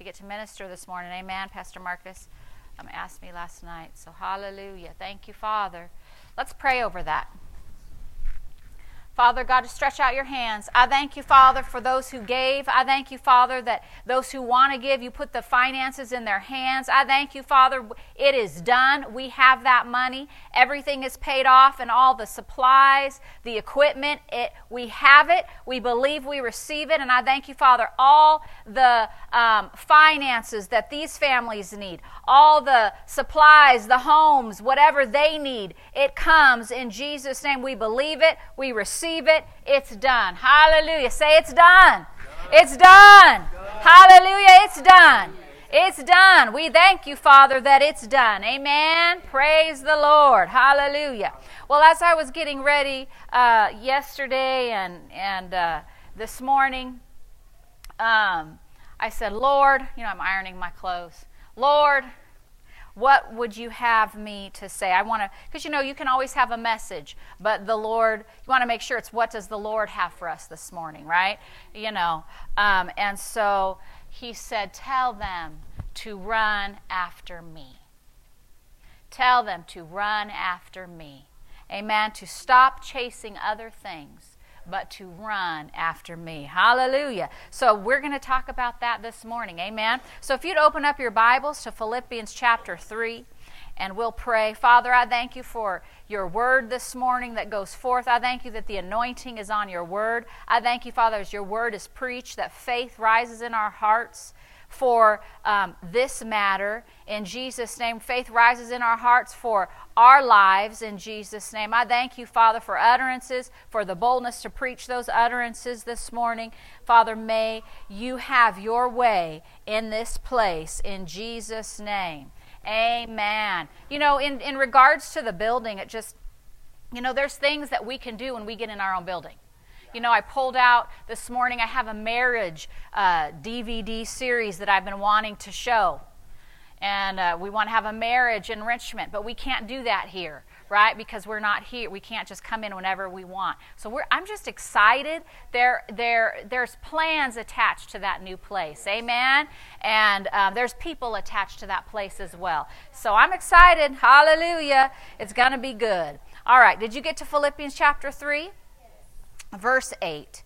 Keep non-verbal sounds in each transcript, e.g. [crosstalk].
to get to minister this morning. Amen. Pastor Marcus um, asked me last night. So, hallelujah. Thank you, Father. Let's pray over that. Father God, to stretch out your hands. I thank you, Father, for those who gave. I thank you, Father, that those who want to give, you put the finances in their hands. I thank you, Father, it is done. We have that money. Everything is paid off, and all the supplies, the equipment, it, we have it. We believe we receive it. And I thank you, Father, all the um, finances that these families need, all the supplies, the homes, whatever they need, it comes in Jesus' name. We believe it. We receive receive it, it's done. Hallelujah. Say it's done. It's done. Hallelujah. It's done. It's done. We thank you, Father, that it's done. Amen. Praise the Lord. Hallelujah. Well, as I was getting ready uh, yesterday and and uh, this morning, um, I said, Lord, you know, I'm ironing my clothes. Lord, what would you have me to say? I want to, because you know, you can always have a message, but the Lord, you want to make sure it's what does the Lord have for us this morning, right? You know, um, and so he said, Tell them to run after me. Tell them to run after me. Amen. To stop chasing other things but to run after me. Hallelujah. So we're going to talk about that this morning. Amen. So if you'd open up your Bibles to Philippians chapter 3 and we'll pray. Father, I thank you for your word this morning that goes forth. I thank you that the anointing is on your word. I thank you, Father, as your word is preached, that faith rises in our hearts for um, this matter. In Jesus' name, faith rises in our hearts for our lives. In Jesus' name, I thank you, Father, for utterances, for the boldness to preach those utterances this morning. Father, may you have your way in this place. In Jesus' name. Amen. You know, in, in regards to the building, it just, you know, there's things that we can do when we get in our own building. You know, I pulled out this morning, I have a marriage uh, DVD series that I've been wanting to show. And uh, we want to have a marriage enrichment, but we can't do that here, right? Because we're not here. We can't just come in whenever we want. So I'm just excited. There, there, there's plans attached to that new place. Amen? And um, there's people attached to that place as well. So I'm excited. Hallelujah. It's going to be good. All right. Did you get to Philippians chapter 3? Verse 8,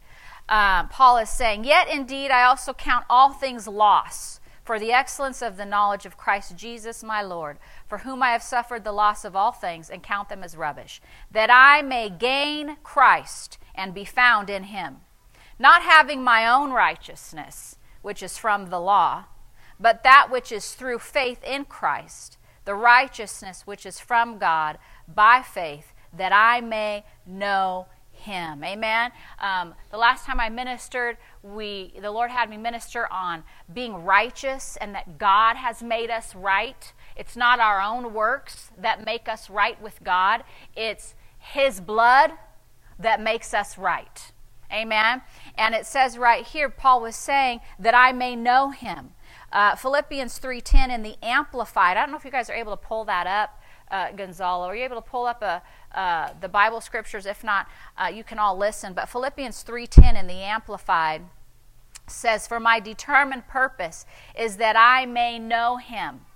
uh, Paul is saying, Yet indeed I also count all things loss for the excellence of the knowledge of Christ Jesus my Lord, for whom I have suffered the loss of all things and count them as rubbish, that I may gain Christ and be found in him, not having my own righteousness, which is from the law, but that which is through faith in Christ, the righteousness which is from God by faith, that I may know him. Amen. Um, the last time I ministered, we the Lord had me minister on being righteous and that God has made us right. It's not our own works that make us right with God. It's His blood that makes us right. Amen. And it says right here, Paul was saying that I may know Him. Uh, Philippians 3:10 in the Amplified. I don't know if you guys are able to pull that up, uh, Gonzalo. Are you able to pull up a uh, the Bible scriptures. If not, uh, you can all listen. But Philippians 3:10 in the Amplified says, "For my determined purpose is that I may know Him."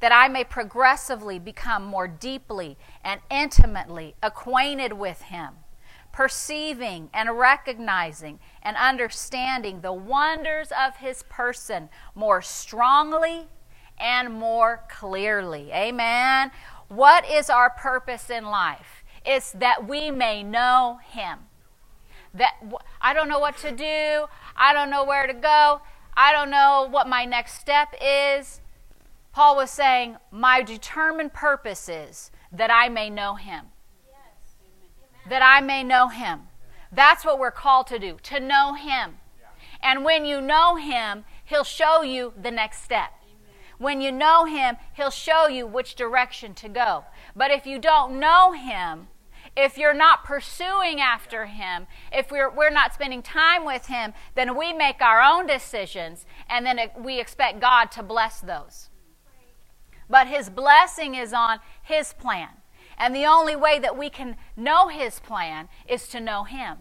That I may progressively become more deeply and intimately acquainted with Him, perceiving and recognizing and understanding the wonders of His person more strongly and more clearly. Amen. What is our purpose in life? It's that we may know Him. That I don't know what to do. I don't know where to go. I don't know what my next step is. Paul was saying, My determined purpose is that I may know Him. That I may know Him. That's what we're called to do, to know Him. And when you know Him, He'll show you the next step. When you know Him, He'll show you which direction to go. But if you don't know Him, if you're not pursuing after Him, if we're, we're not spending time with Him, then we make our own decisions and then we expect God to bless those. But His blessing is on His plan. And the only way that we can know His plan is to know Him.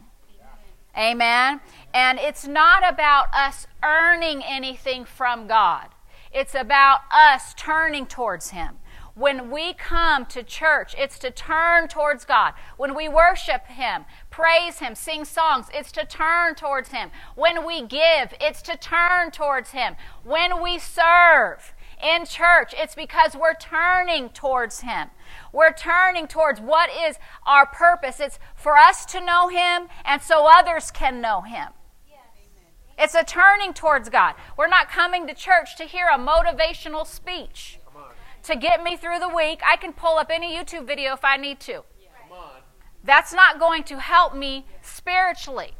Amen. And it's not about us earning anything from God, it's about us turning towards Him. When we come to church, it's to turn towards God. When we worship Him, praise Him, sing songs, it's to turn towards Him. When we give, it's to turn towards Him. When we serve in church, it's because we're turning towards Him. We're turning towards what is our purpose. It's for us to know Him and so others can know Him. It's a turning towards God. We're not coming to church to hear a motivational speech to get me through the week. I can pull up any YouTube video if I need to. That's not going to help me spiritually.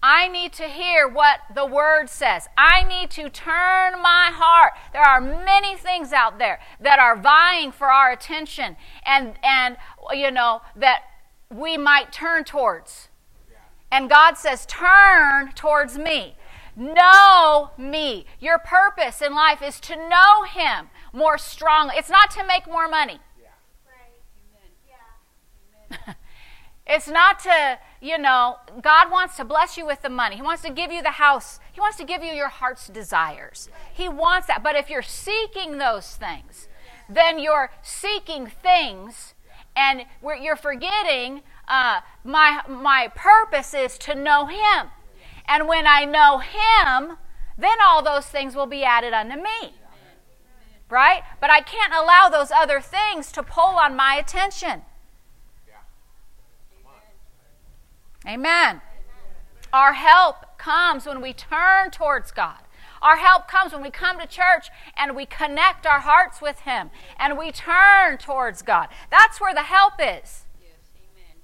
I need to hear what the word says. I need to turn my heart. There are many things out there that are vying for our attention and and you know that we might turn towards. And God says, "Turn towards me." Know me. Your purpose in life is to know Him more strongly. It's not to make more money. it's not to, you know, God wants to bless you with the money. He wants to give you the house. He wants to give you your heart's desires. He wants that. But if you're seeking those things, then you're seeking things and you're forgetting uh, my, my purpose is to know Him. And when I know Him, then all those things will be added unto me. Right? But I can't allow those other things to pull on my attention. Amen. Our help comes when we turn towards God. Our help comes when we come to church and we connect our hearts with Him and we turn towards God. That's where the help is.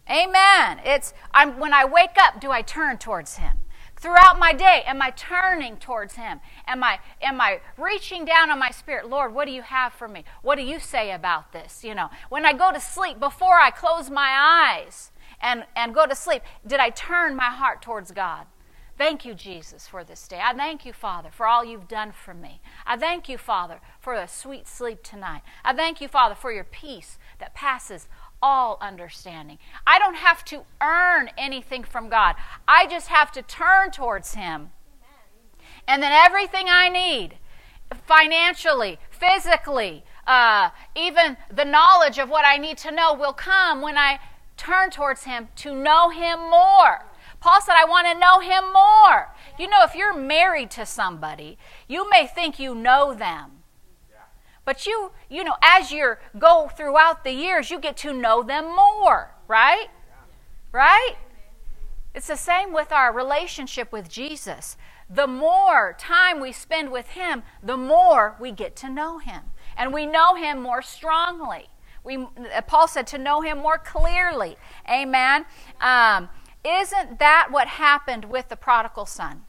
Amen. It's I'm, when I wake up, do I turn towards Him? Throughout my day, am I turning towards Him? Am I, am I reaching down on my spirit? Lord, what do you have for me? What do you say about this? You know, when I go to sleep, before I close my eyes and, and go to sleep, did I turn my heart towards God? Thank you, Jesus, for this day. I thank you, Father, for all you've done for me. I thank you, Father, for a sweet sleep tonight. I thank you, Father, for your peace that passes all understanding. I don't have to earn anything from God, I just have to turn towards Him. And then everything I need, financially, physically, uh, even the knowledge of what I need to know, will come when I turn towards Him to know Him more. Paul said, I want to know Him more. You know, if you're married to somebody, you may think you know them. But you, you know, as you go throughout the years, you get to know them more, right? Right? It's the same with our relationship with Jesus. The more time we spend with Him, the more we get to know Him. And we know Him more strongly. We, Paul said to know Him more clearly. Amen. Um, isn't that what happened with the prodigal son?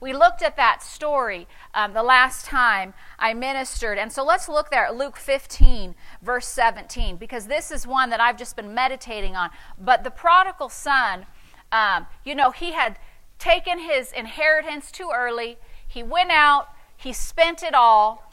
We looked at that story um, the last time I ministered. And so let's look there at Luke 15, verse 17, because this is one that I've just been meditating on. But the prodigal son, um, you know, he had taken his inheritance too early. He went out, he spent it all,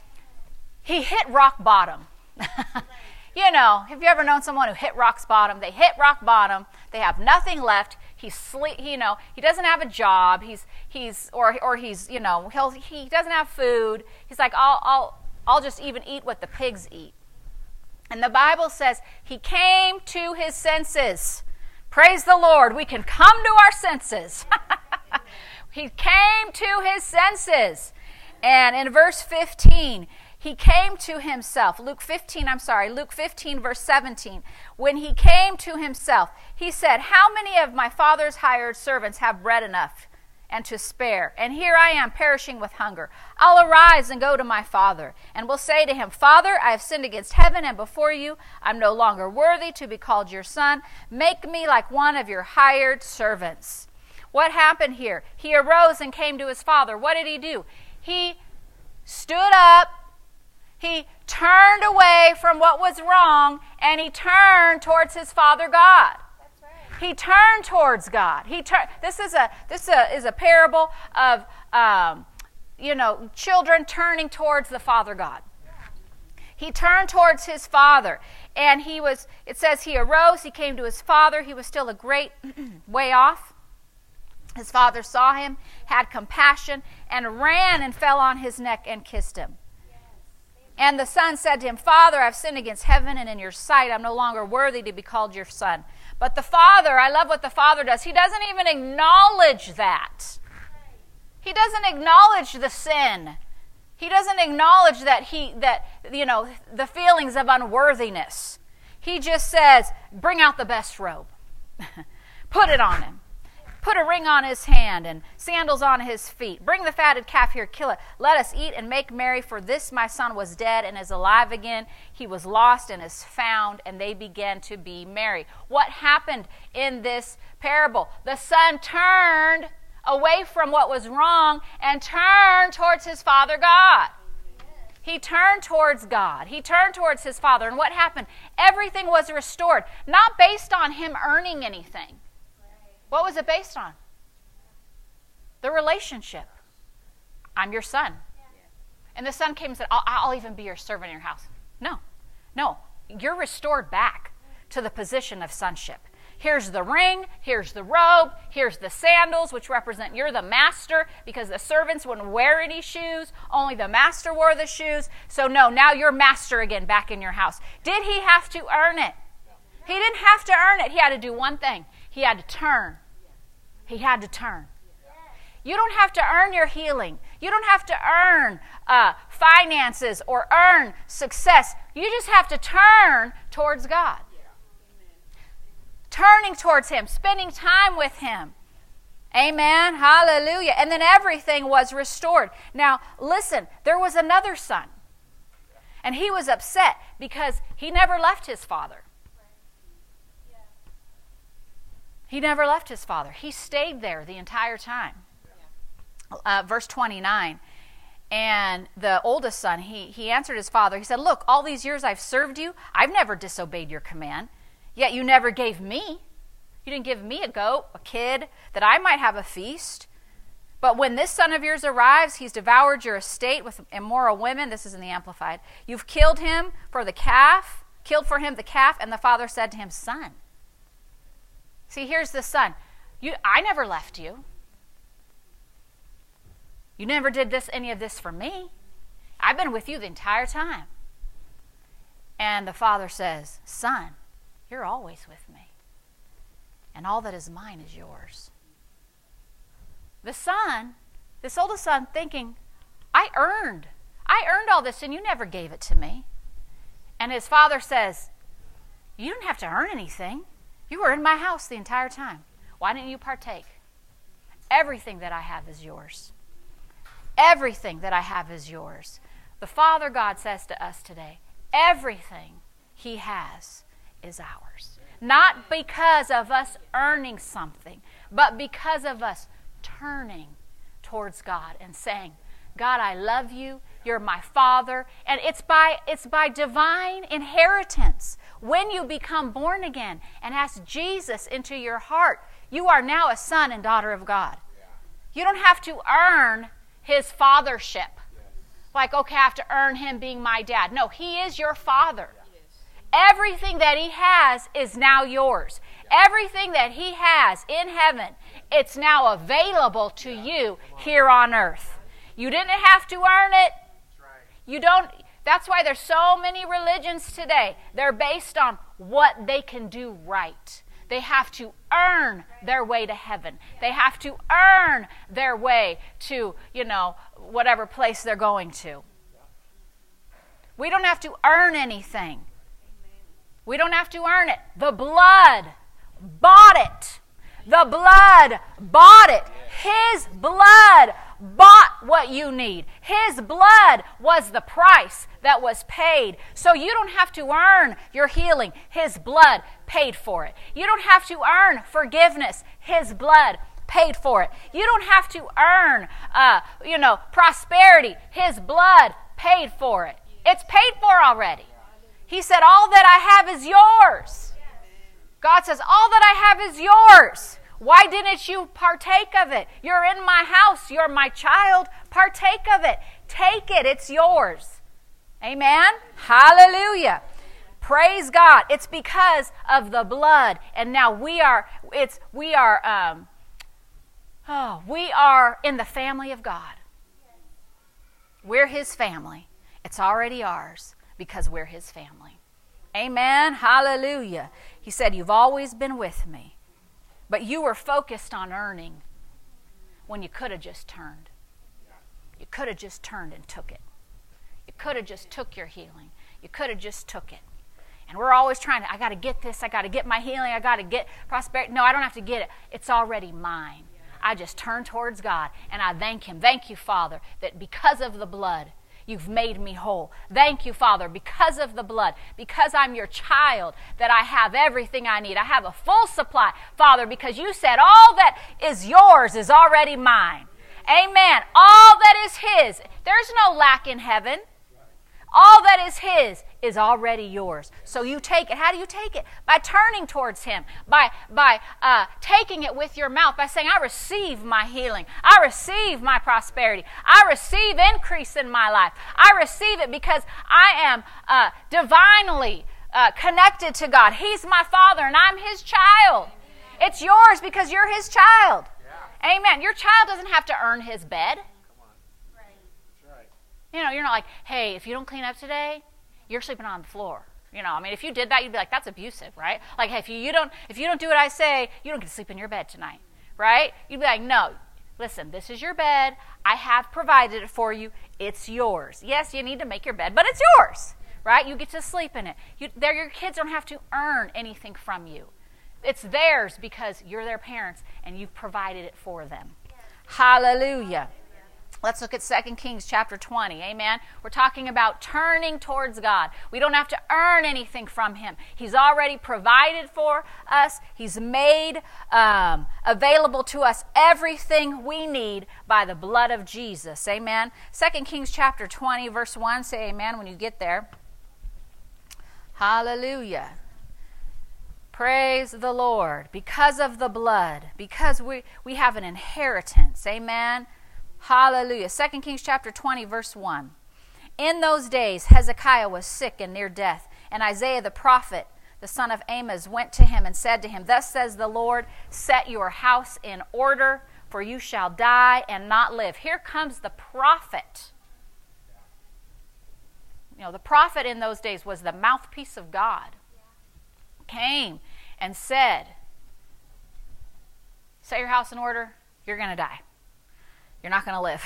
he hit rock bottom. [laughs] you know, have you ever known someone who hit rock bottom? They hit rock bottom, they have nothing left he's sleep you know he doesn't have a job. He's he's or or he's you know he'll he doesn't have food. He's like i'll i'll i'll just even eat what the pigs eat. And the bible says he came to his senses. Praise the lord. We can come to our senses. [laughs] He came to his senses. And in verse 15 he came to himself. Luke 15, I'm sorry, Luke 15, verse 17. When he came to himself, he said, How many of my father's hired servants have bread enough and to spare? And here I am perishing with hunger. I'll arise and go to my father, and will say to him, Father, I have sinned against heaven and before you. I'm no longer worthy to be called your son. Make me like one of your hired servants. What happened here? He arose and came to his father. What did he do? He stood up he turned away from what was wrong and he turned towards his Father God. He turned towards God. He turned. This is a this is a, is a parable of um, you know children turning towards the Father God. he turned towards his father. And he was, it says, he arose, he came to his father. He was still a great [clears throat] way off. His father saw him, had compassion, and ran and fell on his neck and kissed him. And the son said to him, Father, I've sinned against heaven and in your sight. I'm no longer worthy to be called your son. But the father, I love what the father does. He doesn't even acknowledge that. He doesn't acknowledge the sin. He doesn't acknowledge that he that you know the feelings of unworthiness. He just says, "Bring out the best robe. [laughs] Put it on him. Put a ring on his hand and sandals on his feet. Bring the fatted calf here, kill it. Let us eat and make merry, for this my son was dead and is alive again. He was lost and is found, and they began to be merry. What happened in this parable? The son turned away from what was wrong and turned towards his father God. He turned towards God. He turned towards his father. And what happened? Everything was restored, not based on him earning anything what was it based on? The relationship. I'm your son. And the son came and said, I'll, I'll even be your servant in your house. No, no. You're restored back to the position of sonship. Here's the ring, here's the robe, here's the sandals, which represent you're the master because the servants wouldn't wear any shoes. Only the master wore the shoes. So, no, now you're master again back in your house. Did he have to earn it? He didn't have to earn it. He had to do one thing he had to turn he had to turn. You don't have to earn your healing. You don't have to earn uh, finances or earn success. You just have to turn towards God. Turning towards Him, spending time with Him. Amen. Hallelujah. And then everything was restored. Now, listen, there was another son. And he was upset because he never left his father. He never left his father. He stayed there the entire time. Uh, verse 29. And the oldest son, he, he answered his father. He said, Look, all these years I've served you, I've never disobeyed your command. Yet you never gave me. You didn't give me a goat, a kid, that I might have a feast. But when this son of yours arrives, he's devoured your estate with immoral women. This is in the Amplified. You've killed him for the calf, killed for him the calf, and the father said to him, Son, See, here's the son. You, I never left you. You never did this any of this for me. I've been with you the entire time. And the father says, Son, you're always with me. And all that is mine is yours. The son, this oldest son, thinking, I earned. I earned all this and you never gave it to me. And his father says, You don't have to earn anything. You were in my house the entire time. Why didn't you partake? Everything that I have is yours. Everything that I have is yours. The Father God says to us today everything He has is ours. Not because of us earning something, but because of us turning towards God and saying, God, I love you. You're my father. And it's by, it's by divine inheritance. When you become born again and ask Jesus into your heart, you are now a son and daughter of God. You don't have to earn his fathership. Like, okay, I have to earn him being my dad. No, he is your father. Everything that he has is now yours. Everything that he has in heaven, it's now available to you here on earth. You didn't have to earn it. You don't that's why there's so many religions today. They're based on what they can do right. They have to earn their way to heaven. They have to earn their way to, you know, whatever place they're going to. We don't have to earn anything. We don't have to earn it. The blood bought it. The blood bought it. His blood bought what you need. His blood was the price that was paid. So you don't have to earn your healing. His blood paid for it. You don't have to earn forgiveness. His blood paid for it. You don't have to earn, uh, you know, prosperity. His blood paid for it. It's paid for already. He said, All that I have is yours. God says, All that I have is yours. Why didn't you partake of it? You're in my house. You're my child. Partake of it. Take it. It's yours. Amen? Hallelujah. Praise God. It's because of the blood. And now we are, it's, we are, um, oh, we are in the family of God. We're His family. It's already ours because we're His family. Amen. Hallelujah. He said, You've always been with me, but you were focused on earning when you could have just turned. You could have just turned and took it. You could have just took your healing. You could have just took it. And we're always trying to, I got to get this, I got to get my healing, I got to get prosperity. No, I don't have to get it. It's already mine. I just turn towards God and I thank Him. Thank you, Father, that because of the blood, you've made me whole. Thank you, Father, because of the blood, because I'm your child, that I have everything I need. I have a full supply, Father, because you said all that is yours is already mine. Amen. All that is His. There's no lack in heaven. All that is His is already yours. So you take it. How do you take it? By turning towards Him, by, by uh, taking it with your mouth, by saying, I receive my healing. I receive my prosperity. I receive increase in my life. I receive it because I am uh, divinely uh, connected to God. He's my Father and I'm His child. It's yours because you're His child. Amen. Your child doesn't have to earn his bed. You know, you're not like, hey, if you don't clean up today, you're sleeping on the floor. You know, I mean, if you did that, you'd be like, that's abusive, right? Like, hey, if you, you don't if you don't do what I say, you don't get to sleep in your bed tonight, right? You'd be like, no, listen, this is your bed. I have provided it for you. It's yours. Yes, you need to make your bed, but it's yours, right? You get to sleep in it. You, there, your kids don't have to earn anything from you. It's theirs because you're their parents and you've provided it for them. Hallelujah. Let's look at 2 Kings chapter 20. Amen. We're talking about turning towards God. We don't have to earn anything from Him. He's already provided for us, He's made um, available to us everything we need by the blood of Jesus. Amen. 2 Kings chapter 20, verse 1. Say amen when you get there. Hallelujah. Praise the Lord. Because of the blood, because we, we have an inheritance. Amen. Hallelujah. 2 Kings chapter 20, verse 1. In those days, Hezekiah was sick and near death, and Isaiah the prophet, the son of Amos, went to him and said to him, Thus says the Lord, set your house in order, for you shall die and not live. Here comes the prophet. You know, the prophet in those days was the mouthpiece of God. Came and said, Set your house in order, you're going to die. You're not going to live.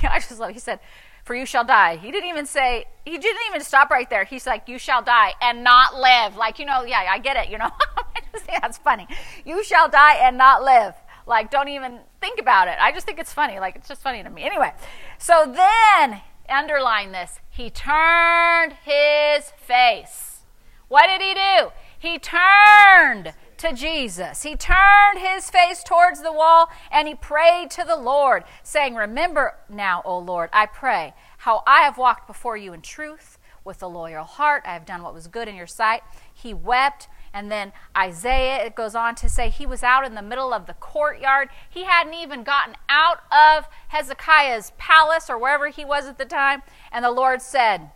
[laughs] I just love, he said, For you shall die. He didn't even say, he didn't even stop right there. He's like, You shall die and not live. Like, you know, yeah, I get it, you know. [laughs] I just think that's funny. You shall die and not live. Like, don't even think about it. I just think it's funny. Like, it's just funny to me. Anyway, so then, underline this, he turned his face. What did he do? He turned to Jesus. He turned his face towards the wall and he prayed to the Lord, saying, Remember now, O Lord, I pray, how I have walked before you in truth with a loyal heart. I have done what was good in your sight. He wept. And then Isaiah, it goes on to say, he was out in the middle of the courtyard. He hadn't even gotten out of Hezekiah's palace or wherever he was at the time. And the Lord said,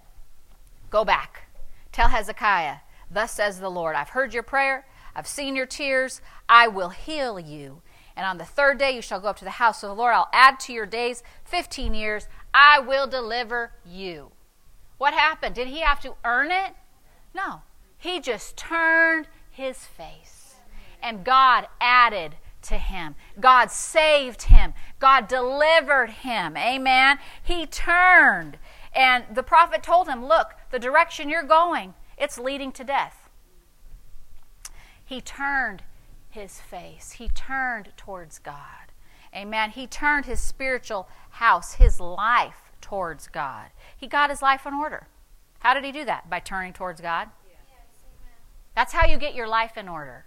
Go back. Tell Hezekiah, Thus says the Lord, I've heard your prayer. I've seen your tears. I will heal you. And on the third day you shall go up to the house of the Lord. I'll add to your days 15 years. I will deliver you. What happened? Did he have to earn it? No. He just turned his face. And God added to him. God saved him. God delivered him. Amen. He turned. And the prophet told him, Look, the direction you're going, it's leading to death. He turned his face, he turned towards God. Amen. He turned his spiritual house, his life towards God. He got his life in order. How did he do that? By turning towards God. Yes. That's how you get your life in order.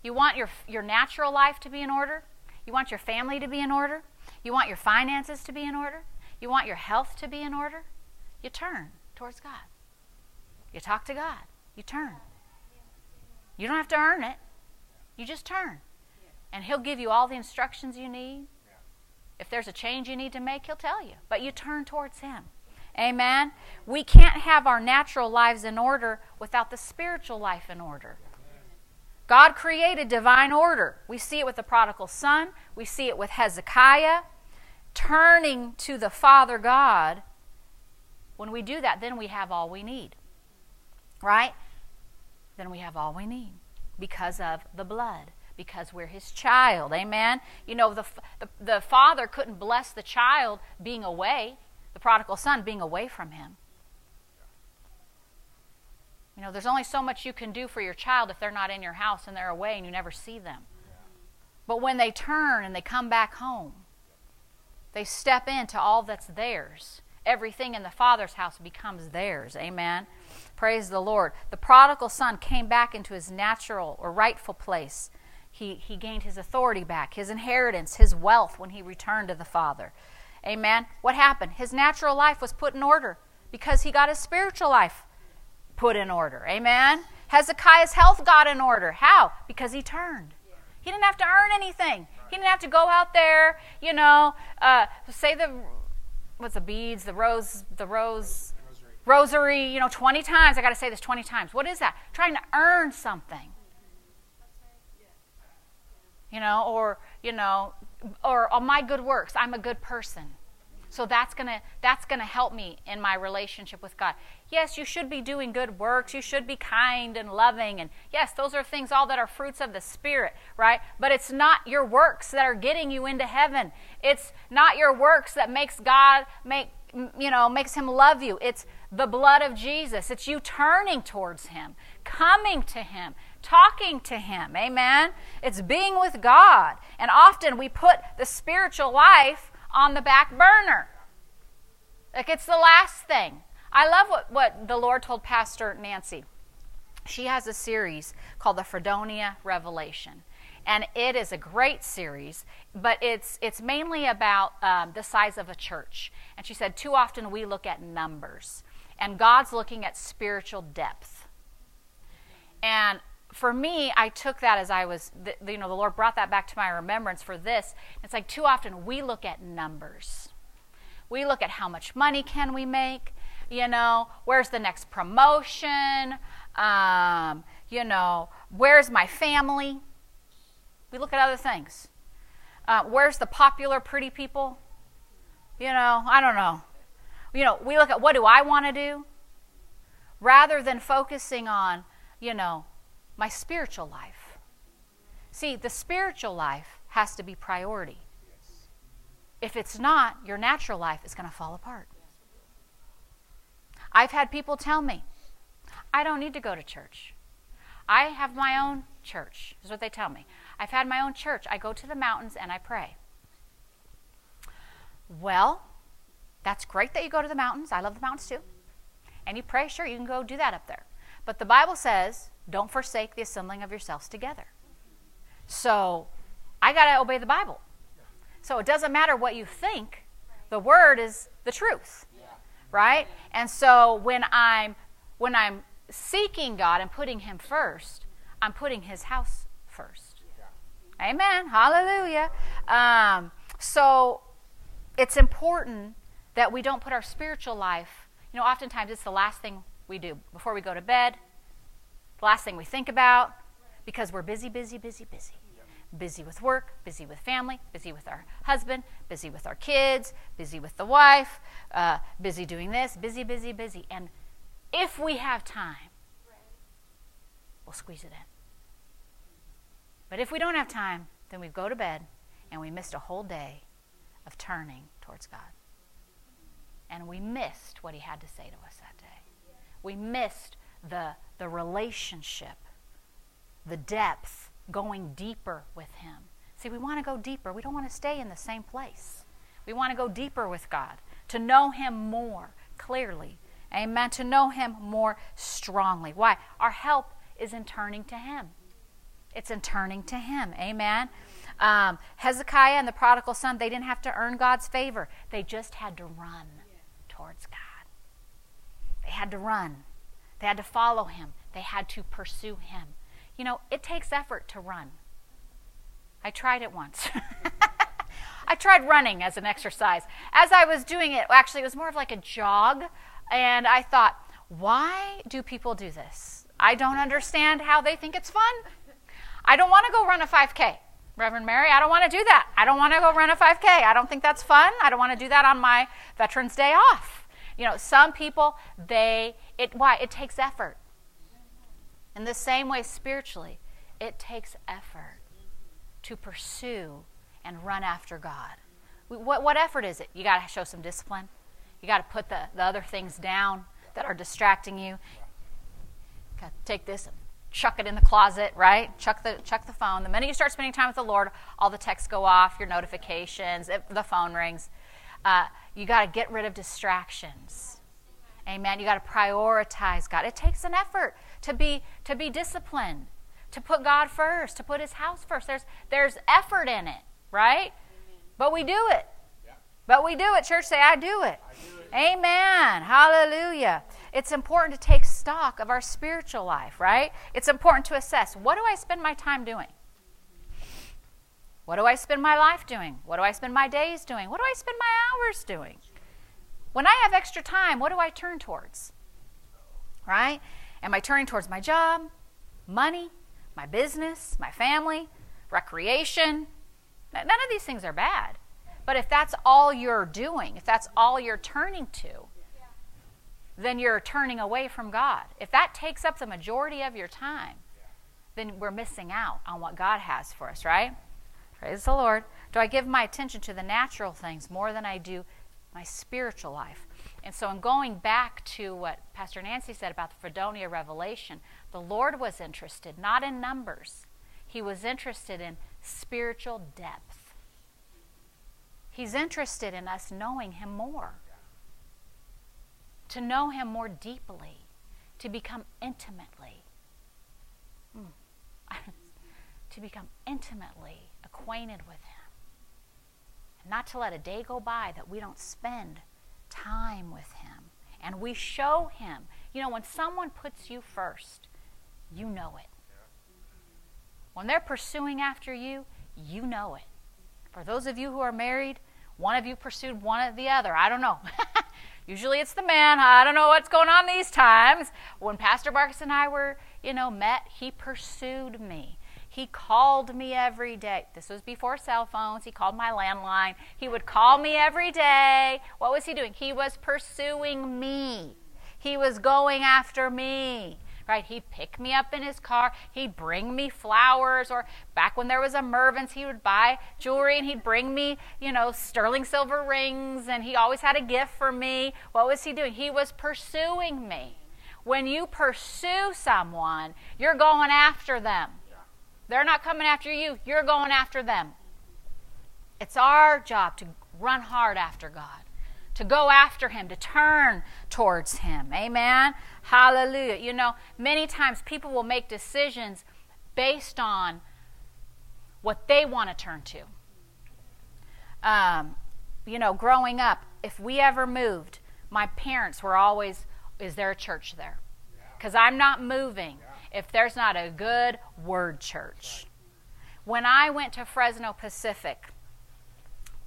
You want your, your natural life to be in order. You want your family to be in order. You want your finances to be in order. You want your health to be in order. You turn towards God. You talk to God. You turn. You don't have to earn it. You just turn. And He'll give you all the instructions you need. If there's a change you need to make, He'll tell you. But you turn towards Him. Amen. We can't have our natural lives in order without the spiritual life in order. God created divine order. We see it with the prodigal son, we see it with Hezekiah turning to the Father God. When we do that, then we have all we need. Right? Then we have all we need because of the blood because we're his child. Amen. You know, the, the, the, father couldn't bless the child being away, the prodigal son being away from him. You know, there's only so much you can do for your child if they're not in your house and they're away and you never see them. But when they turn and they come back home, they step into all that's theirs. Everything in the Father's house becomes theirs. Amen. Praise the Lord. The prodigal son came back into his natural or rightful place. He, he gained his authority back, his inheritance, his wealth when he returned to the Father. Amen. What happened? His natural life was put in order because he got his spiritual life put in order. Amen. Hezekiah's health got in order. How? Because he turned. He didn't have to earn anything. He didn't have to go out there, you know, uh, say the what's the beads, the rose, the rose rosary, you know, 20 times. I got to say this 20 times. What is that? Trying to earn something. You know, or, you know, or, or my good works. I'm a good person. So that's going to that's going to help me in my relationship with God. Yes, you should be doing good works. You should be kind and loving and yes, those are things all that are fruits of the spirit, right? But it's not your works that are getting you into heaven. It's not your works that makes God make you know, makes him love you. It's the blood of Jesus. It's you turning towards him, coming to him, talking to him. Amen. It's being with God. And often we put the spiritual life on the back burner. Like it's the last thing. I love what, what the Lord told Pastor Nancy. She has a series called the Fredonia Revelation. And it is a great series, but it's, it's mainly about um, the size of a church. And she said, too often we look at numbers, and God's looking at spiritual depth. And for me, I took that as I was, you know, the Lord brought that back to my remembrance for this. It's like too often we look at numbers. We look at how much money can we make, you know, where's the next promotion, um, you know, where's my family. We look at other things. Uh, where's the popular pretty people? You know, I don't know. You know, we look at what do I want to do rather than focusing on, you know, my spiritual life. See, the spiritual life has to be priority. If it's not, your natural life is going to fall apart. I've had people tell me, I don't need to go to church. I have my own church, is what they tell me. I've had my own church. I go to the mountains and I pray. Well, that's great that you go to the mountains. I love the mountains too. And you pray, sure, you can go do that up there. But the Bible says don't forsake the assembling of yourselves together. So I got to obey the Bible. So it doesn't matter what you think, the word is the truth. Right? And so when I'm when I'm seeking God and putting him first, I'm putting his house first. Amen. Hallelujah. Um, so it's important that we don't put our spiritual life, you know, oftentimes it's the last thing we do before we go to bed, the last thing we think about because we're busy, busy, busy, busy. Busy with work, busy with family, busy with our husband, busy with our kids, busy with the wife, uh, busy doing this, busy, busy, busy. And if we have time, we'll squeeze it in. But if we don't have time, then we go to bed and we missed a whole day of turning towards God. And we missed what He had to say to us that day. We missed the, the relationship, the depth, going deeper with Him. See, we want to go deeper. We don't want to stay in the same place. We want to go deeper with God, to know Him more clearly. Amen. To know Him more strongly. Why? Our help is in turning to Him. It's in turning to Him. Amen. Um, Hezekiah and the prodigal son, they didn't have to earn God's favor, they just had to run towards God. They had to run. They had to follow him. They had to pursue him. You know, it takes effort to run. I tried it once. [laughs] I tried running as an exercise. As I was doing it, actually, it was more of like a jog. And I thought, why do people do this? I don't understand how they think it's fun. I don't want to go run a 5K. Reverend Mary, I don't want to do that. I don't want to go run a 5K. I don't think that's fun. I don't want to do that on my Veterans Day off. You know, some people, they, it, why? It takes effort. In the same way, spiritually, it takes effort to pursue and run after God. What, what effort is it? You got to show some discipline. You got to put the, the other things down that are distracting you. Got to take this and chuck it in the closet, right? Chuck the chuck the phone. The minute you start spending time with the Lord, all the texts go off, your notifications, it, the phone rings. Uh, you got to get rid of distractions. Amen. You got to prioritize God. It takes an effort to be to be disciplined, to put God first, to put His house first. There's there's effort in it, right? But we do it. But we do it. Church, say, I do it. I do it. Amen. Hallelujah. It's important to take stock of our spiritual life, right? It's important to assess what do I spend my time doing? What do I spend my life doing? What do I spend my days doing? What do I spend my hours doing? When I have extra time, what do I turn towards? Right? Am I turning towards my job, money, my business, my family, recreation? None of these things are bad. But if that's all you're doing, if that's all you're turning to, then you're turning away from God. If that takes up the majority of your time, then we're missing out on what God has for us, right? Praise the Lord. Do I give my attention to the natural things more than I do my spiritual life? And so, in going back to what Pastor Nancy said about the Fredonia revelation, the Lord was interested not in numbers, He was interested in spiritual depth. He's interested in us knowing Him more, to know Him more deeply, to become intimately, mm, [laughs] to become intimately acquainted with Him. And not to let a day go by that we don't spend time with Him. And we show Him. You know, when someone puts you first, you know it. When they're pursuing after you, you know it. For those of you who are married, one of you pursued one of the other. I don't know. [laughs] Usually it's the man. I don't know what's going on these times. When Pastor Marcus and I were, you know, met, he pursued me. He called me every day. This was before cell phones. He called my landline. He would call me every day. What was he doing? He was pursuing me. He was going after me right? He'd pick me up in his car. He'd bring me flowers, or back when there was a Mervyn's, he would buy jewelry and he'd bring me, you know, sterling silver rings, and he always had a gift for me. What was he doing? He was pursuing me. When you pursue someone, you're going after them. They're not coming after you, you're going after them. It's our job to run hard after God to go after him, to turn towards him. Amen. Hallelujah. You know, many times people will make decisions based on what they want to turn to. Um, you know, growing up, if we ever moved, my parents were always, is there a church there? Because I'm not moving if there's not a good word church. When I went to Fresno Pacific,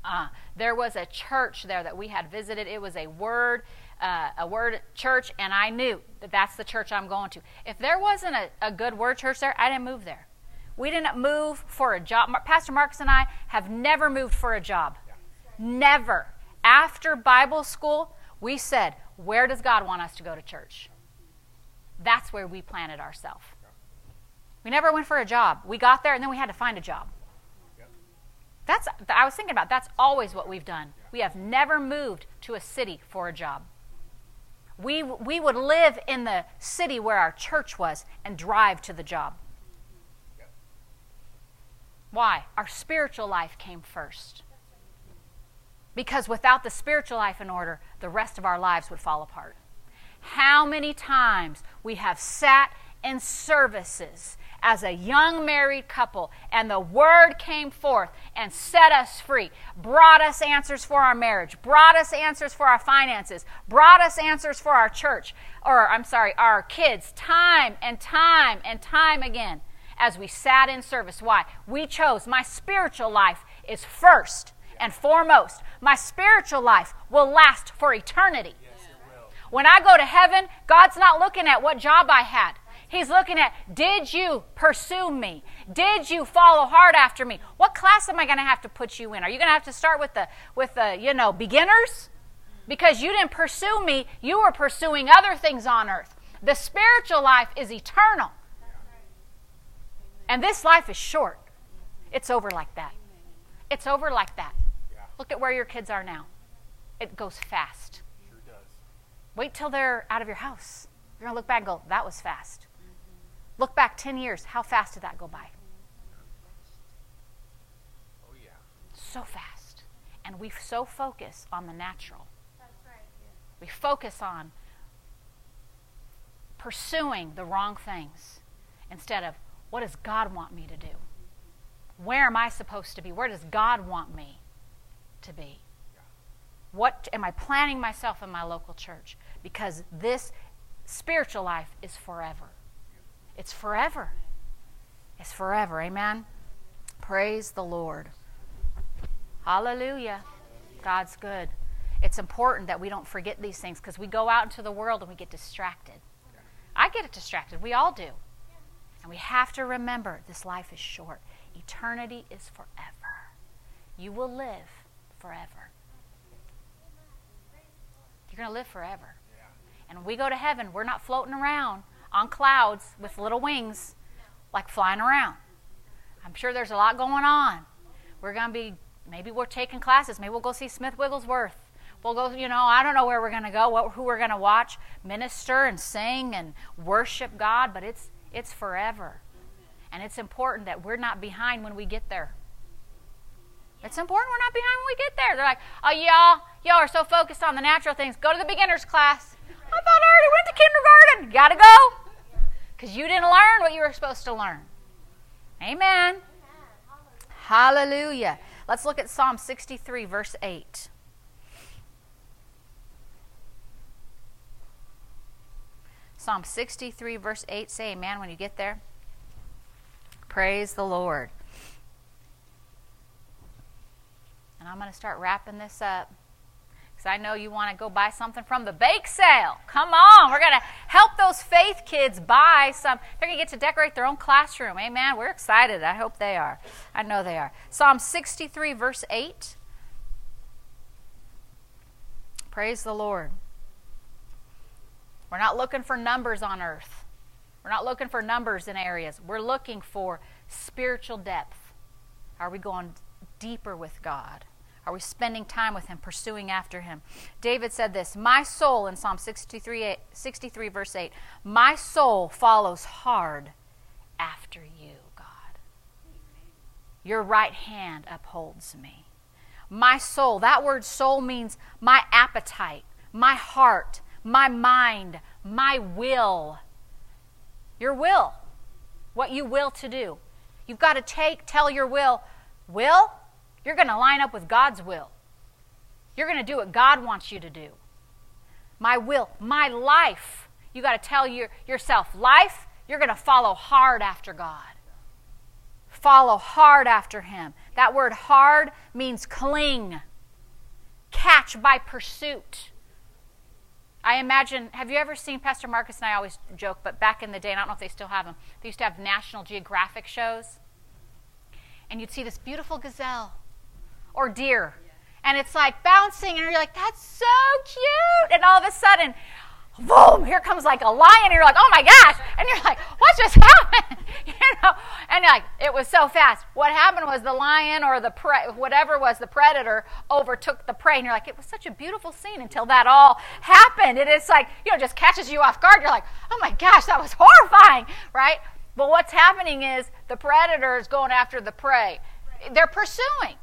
uh, there was a church there that we had visited. It was a word, uh, a word church, and I knew that that's the church I'm going to. If there wasn't a, a good word church there, I didn't move there. We didn't move for a job. Pastor Marcus and I have never moved for a job. Never. After Bible school, we said, Where does God want us to go to church? That's where we planted ourselves. We never went for a job. We got there and then we had to find a job. That's I was thinking about that's always what we've done. We have never moved to a city for a job. We we would live in the city where our church was and drive to the job. Why? Our spiritual life came first. Because without the spiritual life in order, the rest of our lives would fall apart. How many times we have sat in services as a young married couple, and the word came forth and set us free, brought us answers for our marriage, brought us answers for our finances, brought us answers for our church, or I'm sorry, our kids, time and time and time again as we sat in service. Why? We chose, my spiritual life is first. and foremost. My spiritual life will last for eternity. When I go to heaven, God's not looking at what job I had. He's looking at, did you pursue me? Did you follow hard after me? What class am I going to have to put you in? Are you going to have to start with the with the, you know, beginners? Because you didn't pursue me, you were pursuing other things on earth. The spiritual life is eternal. And this life is short. It's over like that. It's over like that. Look at where your kids are now. It goes fast. Wait till they're out of your house. You're going to look back and go, that was fast. Look back 10 years. How fast did that go by? Oh, yeah. So fast. And we so focus on the natural. That's right. We focus on pursuing the wrong things instead of what does God want me to do? Where am I supposed to be? Where does God want me to be? What am I planning myself in my local church? Because this spiritual life is forever. It's forever. It's forever. Amen. Praise the Lord. Hallelujah. God's good. It's important that we don't forget these things because we go out into the world and we get distracted. I get it distracted. We all do. And we have to remember this life is short. Eternity is forever. You will live forever. You're going to live forever. And when we go to heaven, we're not floating around on clouds with little wings like flying around. I'm sure there's a lot going on. We're going to be, maybe we're taking classes. Maybe we'll go see Smith Wigglesworth. We'll go, you know, I don't know where we're going to go, what, who we're going to watch, minister and sing and worship God, but it's, it's forever. And it's important that we're not behind when we get there. It's important we're not behind when we get there. They're like, oh, y'all, y'all are so focused on the natural things. Go to the beginner's class. I thought I already went to kindergarten. Got to go because you didn't learn what you were supposed to learn. Amen. Hallelujah. Let's look at Psalm 63, verse 8. Psalm 63, verse 8. Say amen when you get there. Praise the Lord. And I'm going to start wrapping this up. Because I know you want to go buy something from the bake sale. Come on. We're going to help those faith kids buy some. They're going to get to decorate their own classroom. Amen. We're excited. I hope they are. I know they are. Psalm 63, verse 8. Praise the Lord. We're not looking for numbers on earth. We're not looking for numbers in areas. We're looking for spiritual depth. Are we going deeper with God? Are we spending time with Him, pursuing after Him? David said this My soul, in Psalm 63, 63 verse 8, my soul follows hard after you, God. Your right hand upholds me. My soul, that word soul means my appetite, my heart, my mind, my will. Your will, what you will to do. You've got to take, tell your will, will, you're going to line up with God's will. You're going to do what God wants you to do. My will, my life. You got to tell your, yourself, life, you're going to follow hard after God. Follow hard after Him. That word hard means cling, catch by pursuit. I imagine, have you ever seen Pastor Marcus and I always joke, but back in the day, and I don't know if they still have them, they used to have National Geographic shows. And you'd see this beautiful gazelle or deer. And it's like bouncing, and you're like, that's so cute. And all of a sudden, boom, here comes like a lion, and you're like, oh my gosh. And you're like, what just [laughs] happened? [laughs] you know? And you're like, it was so fast. What happened was the lion or the prey, whatever was the predator, overtook the prey. And you're like, it was such a beautiful scene until that all happened. And it's like, you know, just catches you off guard. You're like, oh my gosh, that was horrifying, right? But what's happening is the predator is going after the prey. They're pursuing.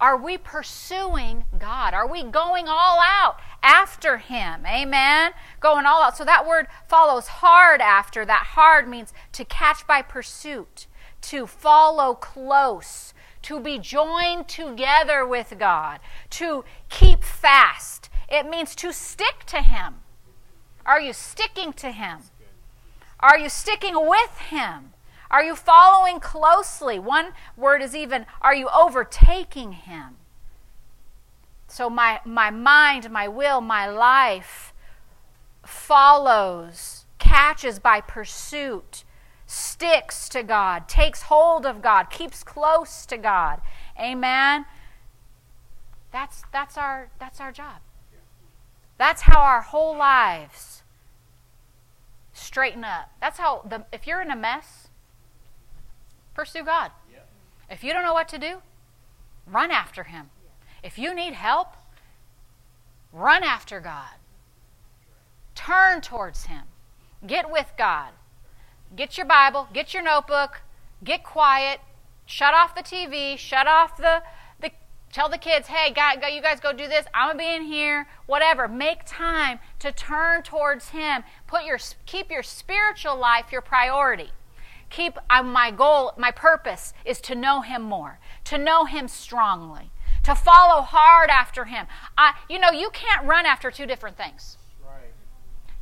Are we pursuing God? Are we going all out after Him? Amen? Going all out. So that word follows hard after. That hard means to catch by pursuit, to follow close, to be joined together with God, to keep fast. It means to stick to Him. Are you sticking to Him? Are you sticking with Him? Are you following closely? One word is even, are you overtaking him? So my, my mind, my will, my life follows, catches by pursuit, sticks to God, takes hold of God, keeps close to God. Amen. That's that's our that's our job. That's how our whole lives straighten up. That's how the if you're in a mess, pursue God. If you don't know what to do, run after him. If you need help, run after God. Turn towards him. Get with God. Get your Bible, get your notebook, get quiet, shut off the TV, shut off the Tell the kids, hey, you guys go do this. I'm gonna be in here. Whatever. Make time to turn towards Him. Put your keep your spiritual life your priority. Keep uh, my goal, my purpose is to know Him more, to know Him strongly, to follow hard after Him. I, you know, you can't run after two different things. Right.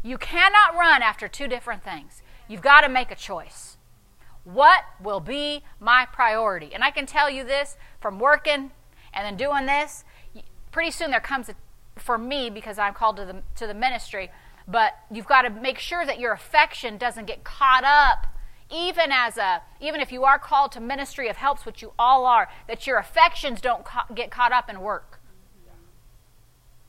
You cannot run after two different things. You've got to make a choice. What will be my priority? And I can tell you this from working and then doing this, pretty soon there comes a, for me because I'm called to the to the ministry, but you've got to make sure that your affection doesn't get caught up even as a even if you are called to ministry of helps which you all are that your affections don't ca- get caught up in work.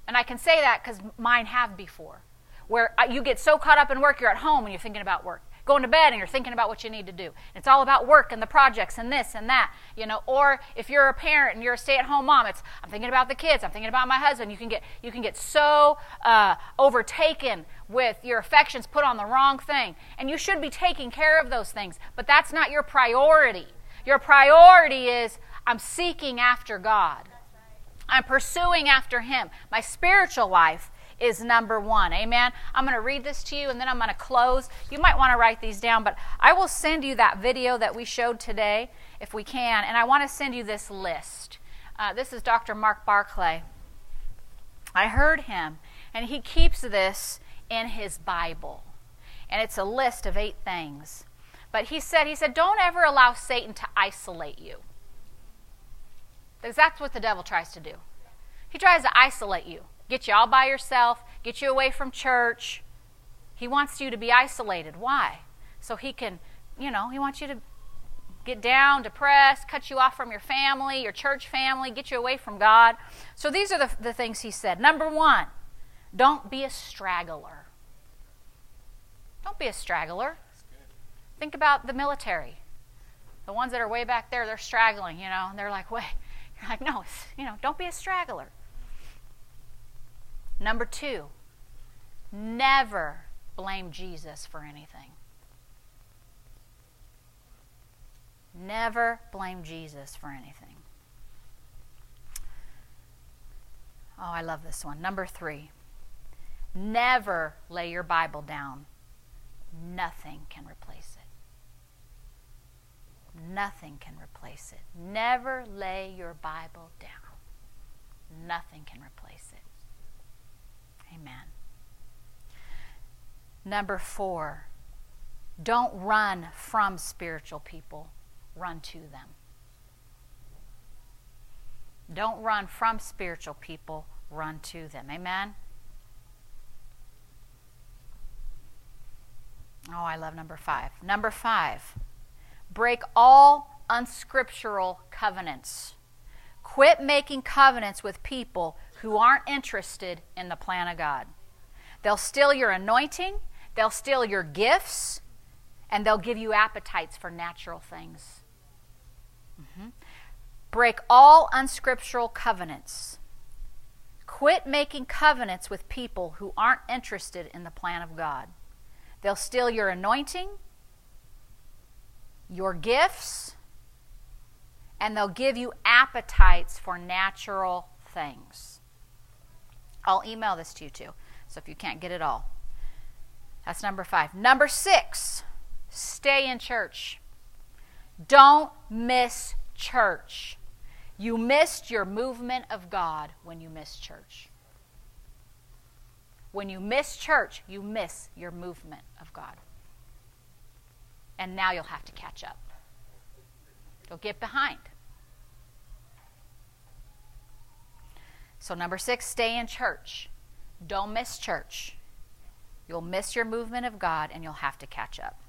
And i can say that because mine have before where uh, you get so caught up in work you're at home and you're thinking about work going to bed and you're thinking about what you need to do. It's all about work and the projects and this and that, you know. Or if you're a parent and you're a stay-at-home mom, it's I'm thinking about the kids. I'm thinking about my husband. You can get you can get so uh, overtaken with your affections put on the wrong thing, and you should be taking care of those things. But that's not your priority. Your priority is I'm seeking after God. I'm pursuing after Him. My spiritual life is number one. Amen. I'm going to read this to you and then I'm going to close. You might want to write these down, but I will send you that video that we showed today if we can. And I want to send you this list. Uh, this is Dr. Mark Barclay. I heard him, and he keeps this in his Bible. And it's a list of eight things. But he said, he said, don't ever allow Satan to isolate you. Because that's what the devil tries to do. He tries to isolate you get you all by yourself, get you away from church. He wants you to be isolated. Why? So he can, you know, he wants you to get down, depressed, cut you off from your family, your church family, get you away from God. So these are the, the things he said. Number one, don't be a straggler. Don't be a straggler. Think about the military. The ones that are way back there, they're straggling, you know, and they're like, wait. [laughs] You're like, no, you know, don't be a straggler. Number two, never blame Jesus for anything. Never blame Jesus for anything. Oh, I love this one. Number three, never lay your Bible down. Nothing can replace it. Nothing can replace it. Never lay your Bible down. Nothing can replace it. Amen. Number four, don't run from spiritual people, run to them. Don't run from spiritual people, run to them. Amen? Oh, I love number five. Number five, break all unscriptural covenants. Quit making covenants with people who aren't interested in the plan of God. They'll steal your anointing, they'll steal your gifts, and they'll give you appetites for natural things. Mm-hmm. Break all unscriptural covenants. Quit making covenants with people who aren't interested in the plan of God. They'll steal your anointing, your gifts, and they'll give you appetites for natural things. I'll email this to you too. So if you can't get it all. That's number five. Number six, stay in church. Don't miss church. You missed your movement of God when you miss church. When you miss church, you miss your movement of God. And now you'll have to catch up. You'll get behind. So, number six, stay in church. Don't miss church. You'll miss your movement of God and you'll have to catch up.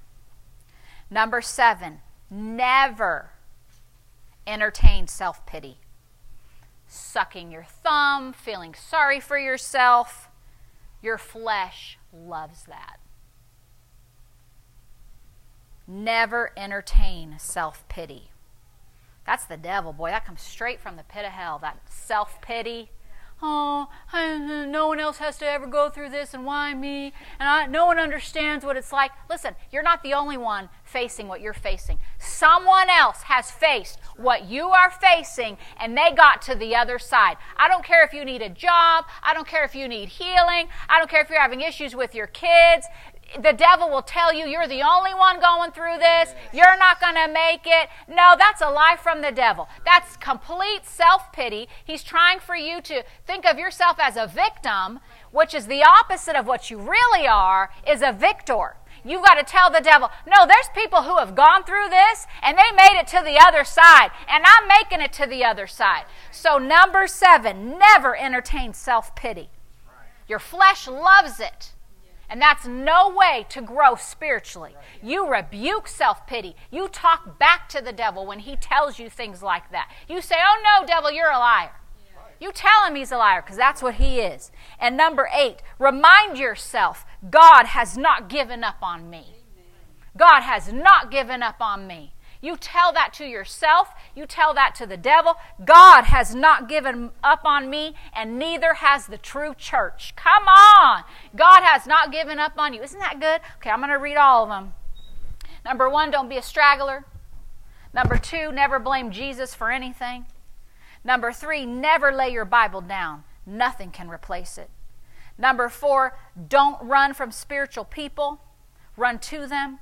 Number seven, never entertain self pity. Sucking your thumb, feeling sorry for yourself. Your flesh loves that. Never entertain self pity. That's the devil, boy. That comes straight from the pit of hell. That self pity oh, I, no one else has to ever go through this, and why me? And I, no one understands what it's like. Listen, you're not the only one facing what you're facing. Someone else has faced what you are facing, and they got to the other side. I don't care if you need a job. I don't care if you need healing. I don't care if you're having issues with your kids the devil will tell you you're the only one going through this. You're not going to make it. No, that's a lie from the devil. That's complete self pity. He's trying for you to think of yourself as a victim, which is the opposite of what you really are, is a victor. You've got to tell the devil, no, there's people who have gone through this and they made it to the other side, and I'm making it to the other side. So, number seven, never entertain self pity. Your flesh loves it. And that's no way to grow spiritually. You rebuke self pity. You talk back to the devil when he tells you things like that. You say, Oh no, devil, you're a liar. You tell him he's a liar because that's what he is. And number eight, remind yourself God has not given up on me. God has not given up on me. You tell that to yourself. You tell that to the devil. God has not given up on me, and neither has the true church. Come on. God has not given up on you. Isn't that good? Okay, I'm going to read all of them. Number one, don't be a straggler. Number two, never blame Jesus for anything. Number three, never lay your Bible down. Nothing can replace it. Number four, don't run from spiritual people, run to them.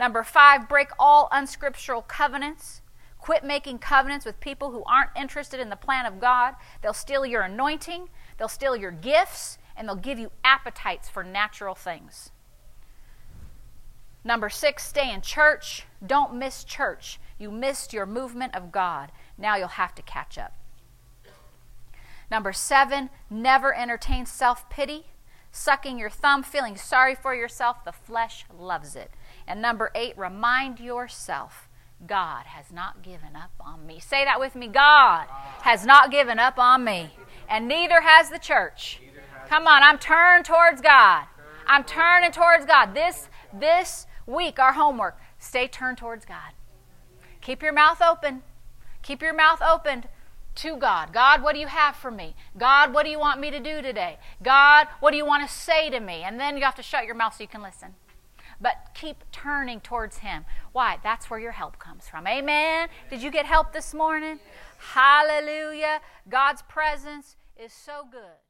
Number five, break all unscriptural covenants. Quit making covenants with people who aren't interested in the plan of God. They'll steal your anointing, they'll steal your gifts, and they'll give you appetites for natural things. Number six, stay in church. Don't miss church. You missed your movement of God. Now you'll have to catch up. Number seven, never entertain self pity. Sucking your thumb, feeling sorry for yourself, the flesh loves it. And number eight, remind yourself God has not given up on me. Say that with me God has not given up on me, and neither has the church. Come on, I'm turned towards God. I'm turning towards God. This this week, our homework, stay turned towards God. Keep your mouth open. Keep your mouth opened to God. God, what do you have for me? God, what do you want me to do today? God, what do you want to say to me? And then you have to shut your mouth so you can listen but keep turning towards Him. Why? That's where your help comes from. Amen. Did you get help this morning? Hallelujah. God's presence is so good.